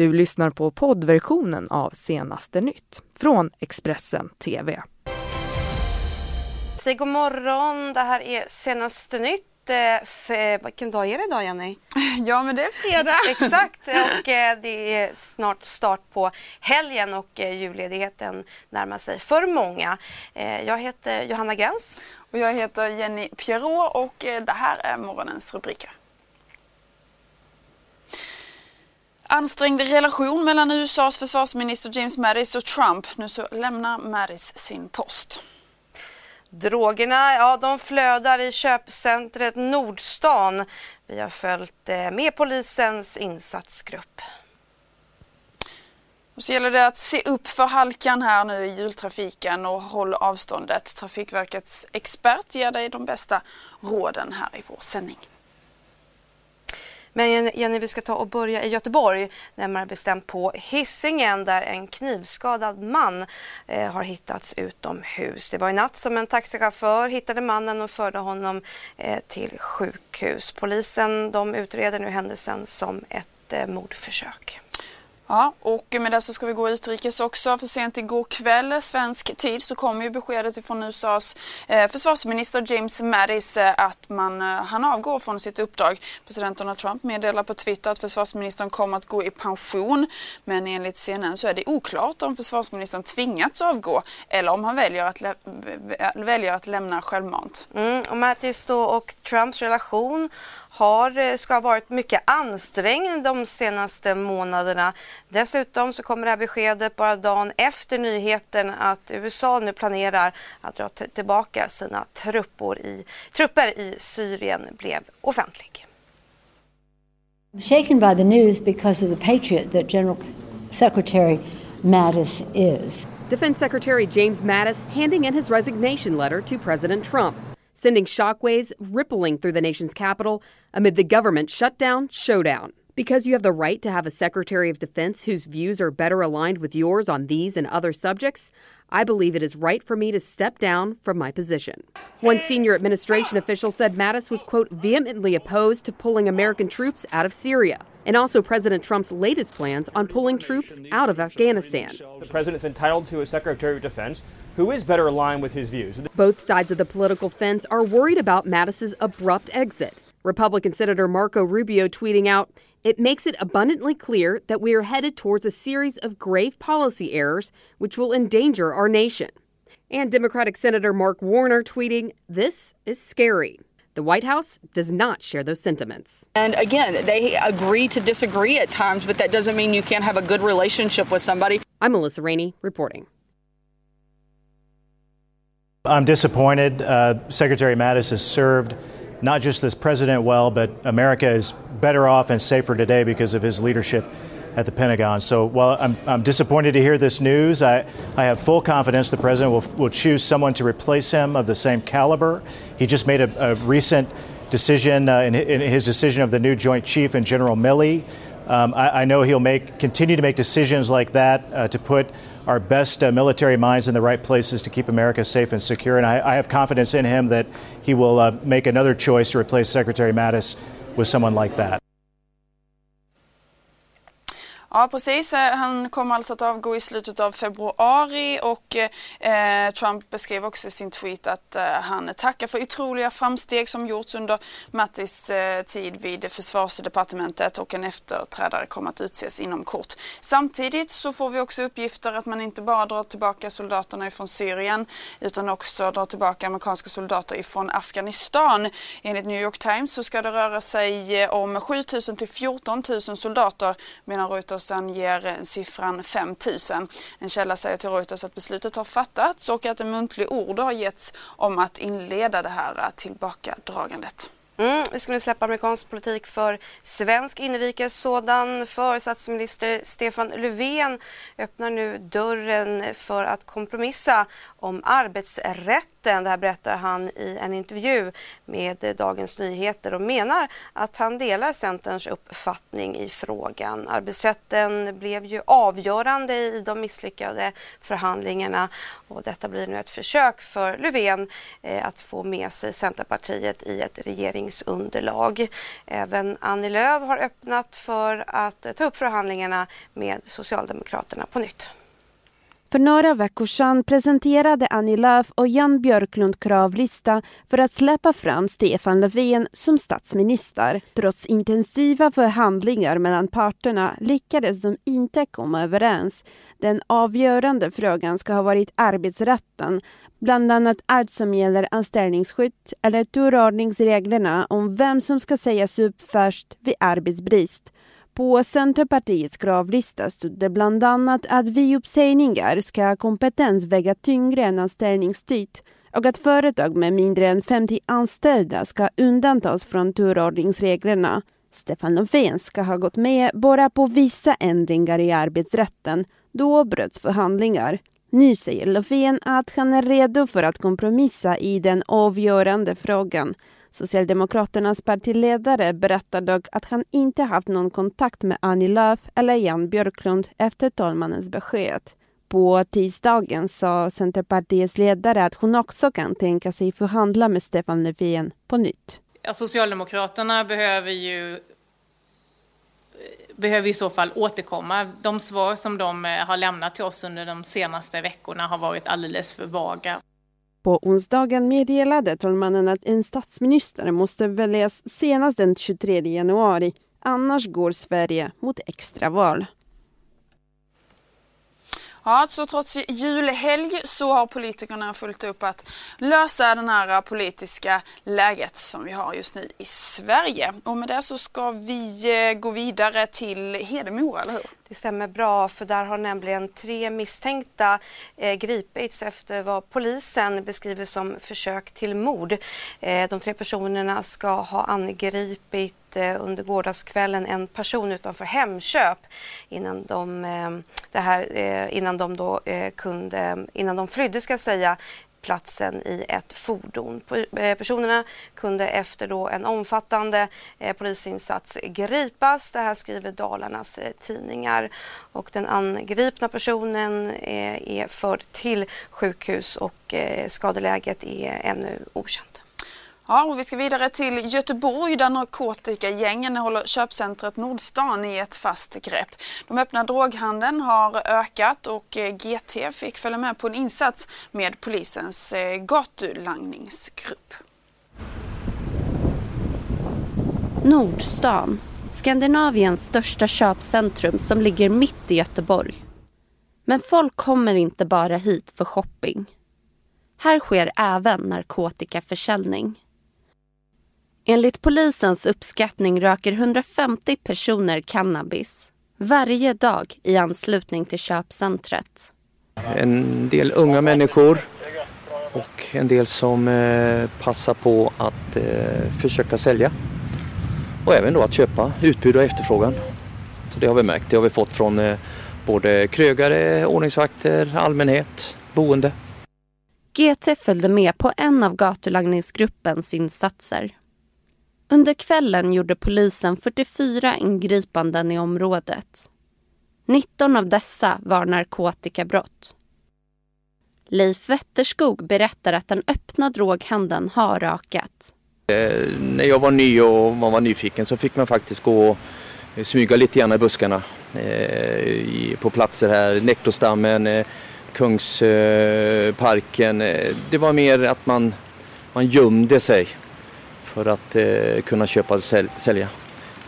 Du lyssnar på poddversionen av Senaste nytt från Expressen TV. Säg god morgon, det här är Senaste nytt. Vilken dag är det idag Jenny? Ja men det är fredag. Exakt och eh, det är snart start på helgen och eh, julledigheten närmar sig för många. Eh, jag heter Johanna Gräns. Och jag heter Jenny Pierrot och det här är morgonens rubriker. Ansträngd relation mellan USAs försvarsminister James Mattis och Trump. Nu så lämnar Mattis sin post. Drogerna, ja de flödar i köpcentret Nordstan. Vi har följt eh, med polisens insatsgrupp. Och så gäller det att se upp för halkan här nu i jultrafiken och håll avståndet. Trafikverkets expert ger dig de bästa råden här i vår sändning. Men Jenny, vi ska ta och börja i Göteborg, närmare bestämt på Hisingen där en knivskadad man eh, har hittats utomhus. Det var i natt som en taxichaufför hittade mannen och förde honom eh, till sjukhus. Polisen de utreder nu händelsen som ett eh, mordförsök. Ja, och med det så ska vi gå utrikes också. För sent igår kväll, svensk tid, så kom ju beskedet från USAs eh, försvarsminister James Mattis eh, att man, eh, han avgår från sitt uppdrag. President Donald Trump meddelar på Twitter att försvarsministern kommer att gå i pension. Men enligt CNN så är det oklart om försvarsministern tvingats avgå eller om han väljer att, väljer att lämna självmant. Mm, och Mattis och Trumps relation har, eh, ska ha varit mycket ansträngd de senaste månaderna. Dessutom så kommer det här beskedet bara dagen efter nyheten att USA nu planerar att dra tillbaka sina truppor i, trupper i Syrien blev offentlig. I'm shaken by the news because of the patriot that General Secretary Mattis is. Defense Secretary James Mattis handing in his resignation letter to President Trump sending shockwaves rippling through the nation's capital amid the government shutdown showdown. Because you have the right to have a Secretary of Defense whose views are better aligned with yours on these and other subjects, I believe it is right for me to step down from my position. One senior administration official said Mattis was, quote, vehemently opposed to pulling American troops out of Syria, and also President Trump's latest plans on pulling troops out of Afghanistan. The president's entitled to a Secretary of Defense who is better aligned with his views. Both sides of the political fence are worried about Mattis's abrupt exit. Republican Senator Marco Rubio tweeting out, it makes it abundantly clear that we are headed towards a series of grave policy errors which will endanger our nation. And Democratic Senator Mark Warner tweeting, This is scary. The White House does not share those sentiments. And again, they agree to disagree at times, but that doesn't mean you can't have a good relationship with somebody. I'm Melissa Rainey reporting. I'm disappointed. Uh, Secretary Mattis has served not just this president well, but America is better off and safer today because of his leadership at the Pentagon. So while I'm, I'm disappointed to hear this news, I, I have full confidence the president will, will choose someone to replace him of the same caliber. He just made a, a recent decision uh, in, in, his decision of the new Joint Chief and General Milley. Um, I, I, know he'll make continue to make decisions like that uh, to put our best uh, military minds in the right places to keep America safe and secure. And I, I have confidence in him that he will uh, make another choice to replace Secretary Mattis with someone like that. Ja, precis. Eh, han kommer alltså att avgå i slutet av februari och eh, Trump beskrev också i sin tweet att eh, han tackar för otroliga framsteg som gjorts under Mattis eh, tid vid försvarsdepartementet och en efterträdare kommer att utses inom kort. Samtidigt så får vi också uppgifter att man inte bara drar tillbaka soldaterna ifrån Syrien utan också drar tillbaka amerikanska soldater ifrån Afghanistan. Enligt New York Times så ska det röra sig eh, om 7000 till 14 000 soldater medan Reuters Reuters anger eh, siffran 5 000. En källa säger till Reuters att beslutet har fattats och att en muntlig order har getts om att inleda det här eh, tillbakadragandet. Mm, vi nu släppa amerikansk politik för svensk inrikes sådan. För statsminister Stefan Löfven öppnar nu dörren för att kompromissa om arbetsrätten. Det här berättar han i en intervju med Dagens Nyheter och menar att han delar Centerns uppfattning i frågan. Arbetsrätten blev ju avgörande i de misslyckade förhandlingarna och detta blir nu ett försök för Löfven eh, att få med sig Centerpartiet i ett regerings regeringsunderlag. Även Annie Lööf har öppnat för att eh, ta upp förhandlingarna med Socialdemokraterna på nytt. För några veckor sedan presenterade Annie Lööf och Jan Björklund kravlista för att släppa fram Stefan Löfven som statsminister. Trots intensiva förhandlingar mellan parterna lyckades de inte komma överens. Den avgörande frågan ska ha varit arbetsrätten, bland annat allt som gäller anställningsskydd eller turordningsreglerna om vem som ska sägas upp först vid arbetsbrist. På Centerpartiets kravlista stod det bland annat att vid uppsägningar ska kompetens väga tyngre än anställningstid och att företag med mindre än 50 anställda ska undantas från turordningsreglerna. Stefan Löfven ska ha gått med bara på vissa ändringar i arbetsrätten. Då bröts förhandlingar. Nu säger Löfven att han är redo för att kompromissa i den avgörande frågan. Socialdemokraternas partiledare berättar dock att han inte haft någon kontakt med Annie Lööf eller Jan Björklund efter talmannens besked. På tisdagen sa Centerpartiets ledare att hon också kan tänka sig förhandla med Stefan Löfven på nytt. Ja, Socialdemokraterna behöver ju behöver i så fall återkomma. De svar som de eh, har lämnat till oss under de senaste veckorna har varit alldeles för vaga. På onsdagen meddelade talmannen att en statsminister måste väljas senast den 23 januari. Annars går Sverige mot extraval. Ja, så trots julhelg så har politikerna fullt upp att lösa det här politiska läget som vi har just nu i Sverige. Och med det så ska vi eh, gå vidare till Hedemora, eller hur? Det stämmer bra, för där har nämligen tre misstänkta eh, gripits efter vad polisen beskriver som försök till mord. Eh, de tre personerna ska ha angripit Eh, under gårdagskvällen en person utanför Hemköp innan de, eh, det här, eh, innan de, då, kunde, innan de flydde ska säga platsen i ett fordon. Personerna kunde efter då en omfattande polisinsats gripas. Det här skriver Dalarnas tidningar. Och den angripna personen är förd till sjukhus och skadeläget är ännu okänt. Ja, och vi ska vidare till Göteborg där narkotikagängen håller köpcentret Nordstan i ett fast grepp. De öppna droghandeln har ökat och eh, GT fick följa med på en insats med polisens eh, gatulangningsgrupp. Nordstan, Skandinaviens största köpcentrum som ligger mitt i Göteborg. Men folk kommer inte bara hit för shopping. Här sker även narkotikaförsäljning. Enligt polisens uppskattning röker 150 personer cannabis varje dag i anslutning till köpcentret. En del unga människor och en del som eh, passar på att eh, försöka sälja. Och även då att köpa, utbud och efterfrågan. Så det har vi märkt. Det har vi fått från eh, både krögare, ordningsvakter, allmänhet, boende. GT följde med på en av gatulangningsgruppens insatser. Under kvällen gjorde polisen 44 ingripanden i området. 19 av dessa var narkotikabrott. Leif Wetterskog berättar att den öppna droghandeln har ökat. Eh, när jag var ny och man var nyfiken så fick man faktiskt gå och smyga lite grann i buskarna eh, på platser här, Nektostammen, eh, Kungsparken. Eh, det var mer att man, man gömde sig för att eh, kunna köpa och säl sälja.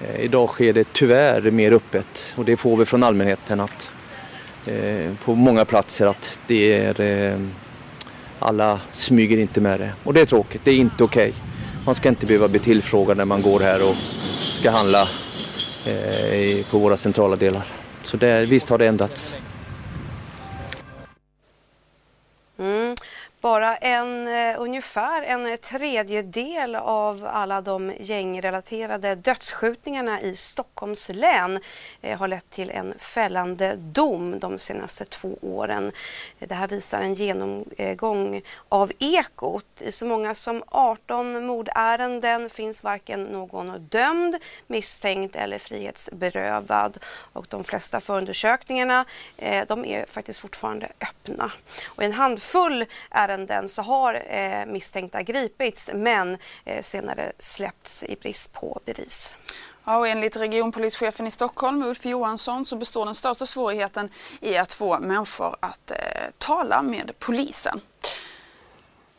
Eh, idag sker det tyvärr mer öppet och det får vi från allmänheten att eh, på många platser att det är eh, alla smyger inte med det och det är tråkigt, det är inte okej. Okay. Man ska inte behöva bli tillfrågad när man går här och ska handla eh, på våra centrala delar. Så det, visst har det ändrats. Bara en, eh, ungefär en tredjedel av alla de gängrelaterade dödsskjutningarna i Stockholms län eh, har lett till en fällande dom de senaste två åren. Eh, det här visar en genomgång av Ekot. I så många som 18 mordärenden finns varken någon dömd, misstänkt eller frihetsberövad. Och de flesta förundersökningarna de är faktiskt fortfarande öppna. Och en handfull ärenden ärenden så har eh, misstänkta gripits men eh, senare släppts i brist på bevis. Ja, och enligt regionpolischefen i Stockholm, Ulf Johansson, så består den största svårigheten i att få människor att eh, tala med polisen.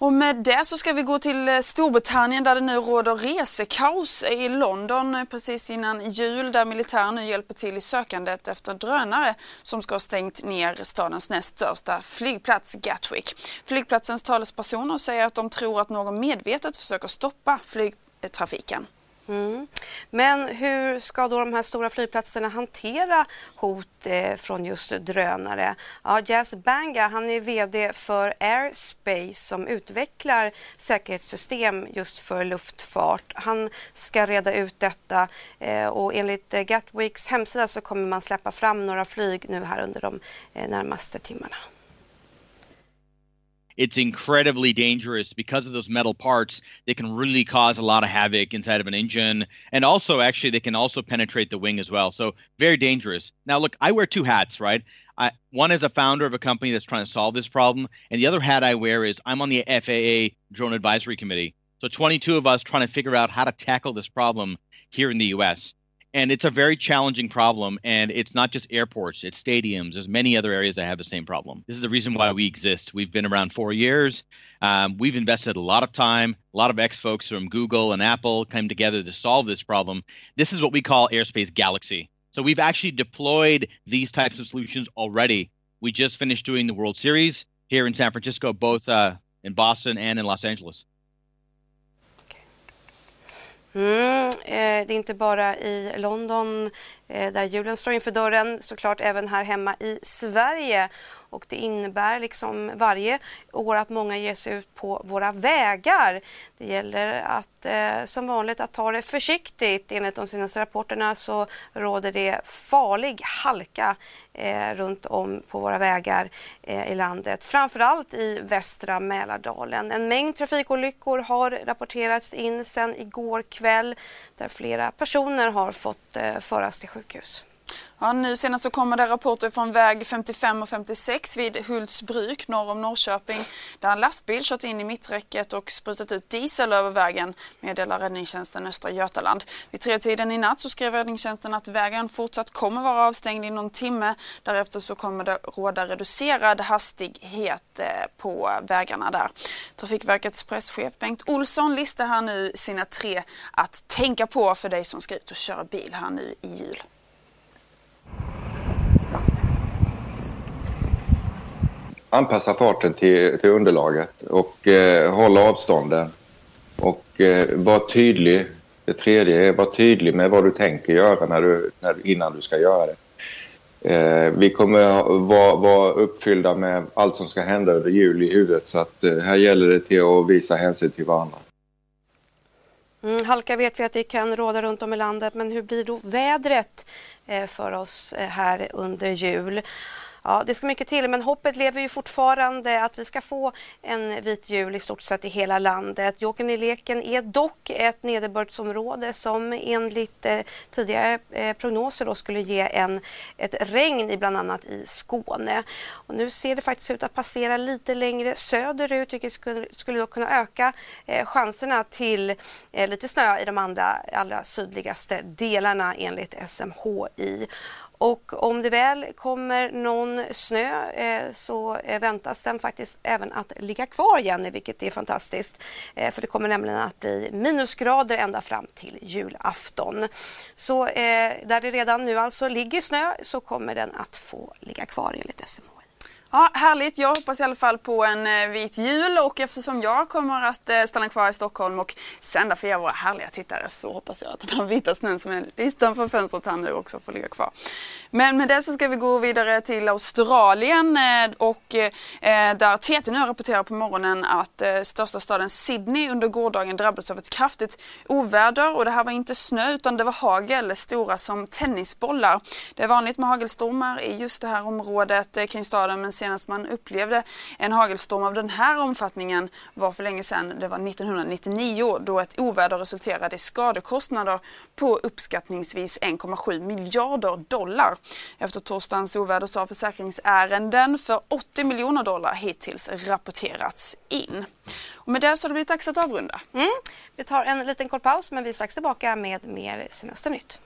Och med det så ska vi gå till eh, Storbritannien där det nu råder resekaos i London eh, precis innan jul där militären nu hjälper till i sökandet efter drönare som ska ha stängt ner stadens näst största flygplats Gatwick. Flygplatsens talespersoner säger att de tror att någon medvetet försöker stoppa flygtrafiken. Mm. Men hur ska då de här stora flygplatserna hantera hot eh, från just drönare? Ja, Jazz Banga han är VD för Airspace som utvecklar säkerhetssystem just för luftfart. Han ska reda ut detta eh, och enligt eh, Gatwicks hemsida så kommer man släppa fram några flyg nu här under de eh, närmaste timmarna. It's incredibly dangerous because of those metal parts. They can really cause a lot of havoc inside of an engine. And also, actually, they can also penetrate the wing as well. So, very dangerous. Now, look, I wear two hats, right? I, one is a founder of a company that's trying to solve this problem. And the other hat I wear is I'm on the FAA Drone Advisory Committee. So, 22 of us trying to figure out how to tackle this problem here in the US and it's a very challenging problem and it's not just airports it's stadiums there's many other areas that have the same problem. This is the reason why we exist. We've been around four years. Um, we've invested a lot of time a lot of ex folks from google and apple came together to solve this problem. This is what we call airspace galaxy. So we've actually deployed these types of solutions already. We just finished doing the world series here in san francisco both uh, in boston and in los angeles Mm, eh, det är inte bara i London eh, där julen står inför dörren, såklart även här hemma i Sverige. Och det innebär liksom varje år att många ger sig ut på våra vägar. Det gäller att eh, som vanligt att ta det försiktigt. Enligt de senaste rapporterna så råder det farlig halka eh, runt om på våra vägar eh, i landet. Framförallt i västra Mälardalen. En mängd trafikolyckor har rapporterats in sedan igår kväll där flera personer har fått eh, föras till sjukhus. Ja, nu senast så kommer det rapporter från väg 55 och 56 vid Hultsbruk norr om Norrköping där en lastbil kört in i mitträcket och sprutat ut diesel över vägen meddelar räddningstjänsten Östra Götaland. Vid tretiden i natt så skrev räddningstjänsten att vägen fortsatt kommer vara avstängd i någon timme. Därefter så kommer det råda reducerad hastighet eh, på vägarna där. Trafikverkets presschef Bengt Olsson listar här nu sina tre att tänka på för dig som ska ut och köra bil här nu i jul. Anpassa farten till, till underlaget och eh, hålla avstånden. Och eh, var tydlig. Det tredje är var tydlig med vad du tänker göra när du, när, innan du ska göra det. Eh, vi kommer vara, vara uppfyllda med allt som ska hända under jul i huvudet så att eh, här gäller det till att visa hänsyn till varandra. Mm, halka vet vi att det kan råda runt om i landet men hur blir då vädret eh, för oss eh, här under jul? Ja, det ska mycket till, men hoppet lever ju fortfarande att vi ska få en vit jul i stort sett i hela landet. Jokern i leken är dock ett nederbördsområde som enligt eh, tidigare eh, prognoser då skulle ge en, ett regn i bland annat i Skåne. Och nu ser det faktiskt ut att passera lite längre söderut vilket skulle, skulle då kunna öka eh, chanserna till eh, lite snö i de andra allra sydligaste delarna enligt SMHI. Och om det väl kommer någon snö eh, så eh, väntas den faktiskt även att ligga kvar Jenny, vilket är fantastiskt. Eh, för det kommer nämligen att bli minusgrader ända fram till julafton. Så eh, där det redan nu alltså ligger snö så kommer den att få ligga kvar enligt SMHI. Ja, härligt. Jag hoppas i alla fall på en eh, vit jul och eftersom jag kommer att eh, stanna kvar i Stockholm och sända för er våra härliga tittare så hoppas jag att den här vita snön som är utanför fönstret här nu också får ligga kvar. Men med det så ska vi gå vidare till Australien eh, och där TT nu rapporterar på morgonen att största staden Sydney under gårdagen drabbades av ett kraftigt oväder och det här var inte snö utan det var hagel, stora som tennisbollar. Det är vanligt med hagelstormar i just det här området kring staden men senast man upplevde en hagelstorm av den här omfattningen var för länge sedan. Det var 1999 då ett oväder resulterade i skadekostnader på uppskattningsvis 1,7 miljarder dollar. Efter torsdagens oväder så har försäkringsärenden för 80 miljoner dollar hittills rapporterats in. Och med det så har det blivit dags att avrunda. Mm. Vi tar en liten kort paus men vi är strax tillbaka med mer senaste nytt.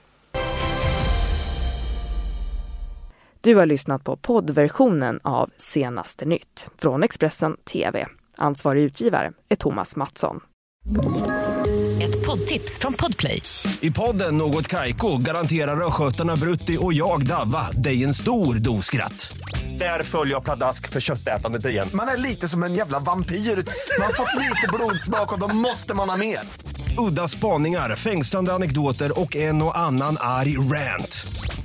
Du har lyssnat på poddversionen av Senaste nytt från Expressen TV. Ansvarig utgivare är Thomas Mattsson. Ett poddtips från Podplay. I podden Något Kaiko garanterar östgötarna Brutti och jag, Davva, dig en stor dos skratt. Där följer jag pladask för köttätandet igen. Man är lite som en jävla vampyr. Man har fått lite blodsmak och då måste man ha mer. Udda spaningar, fängslande anekdoter och en och annan arg rant.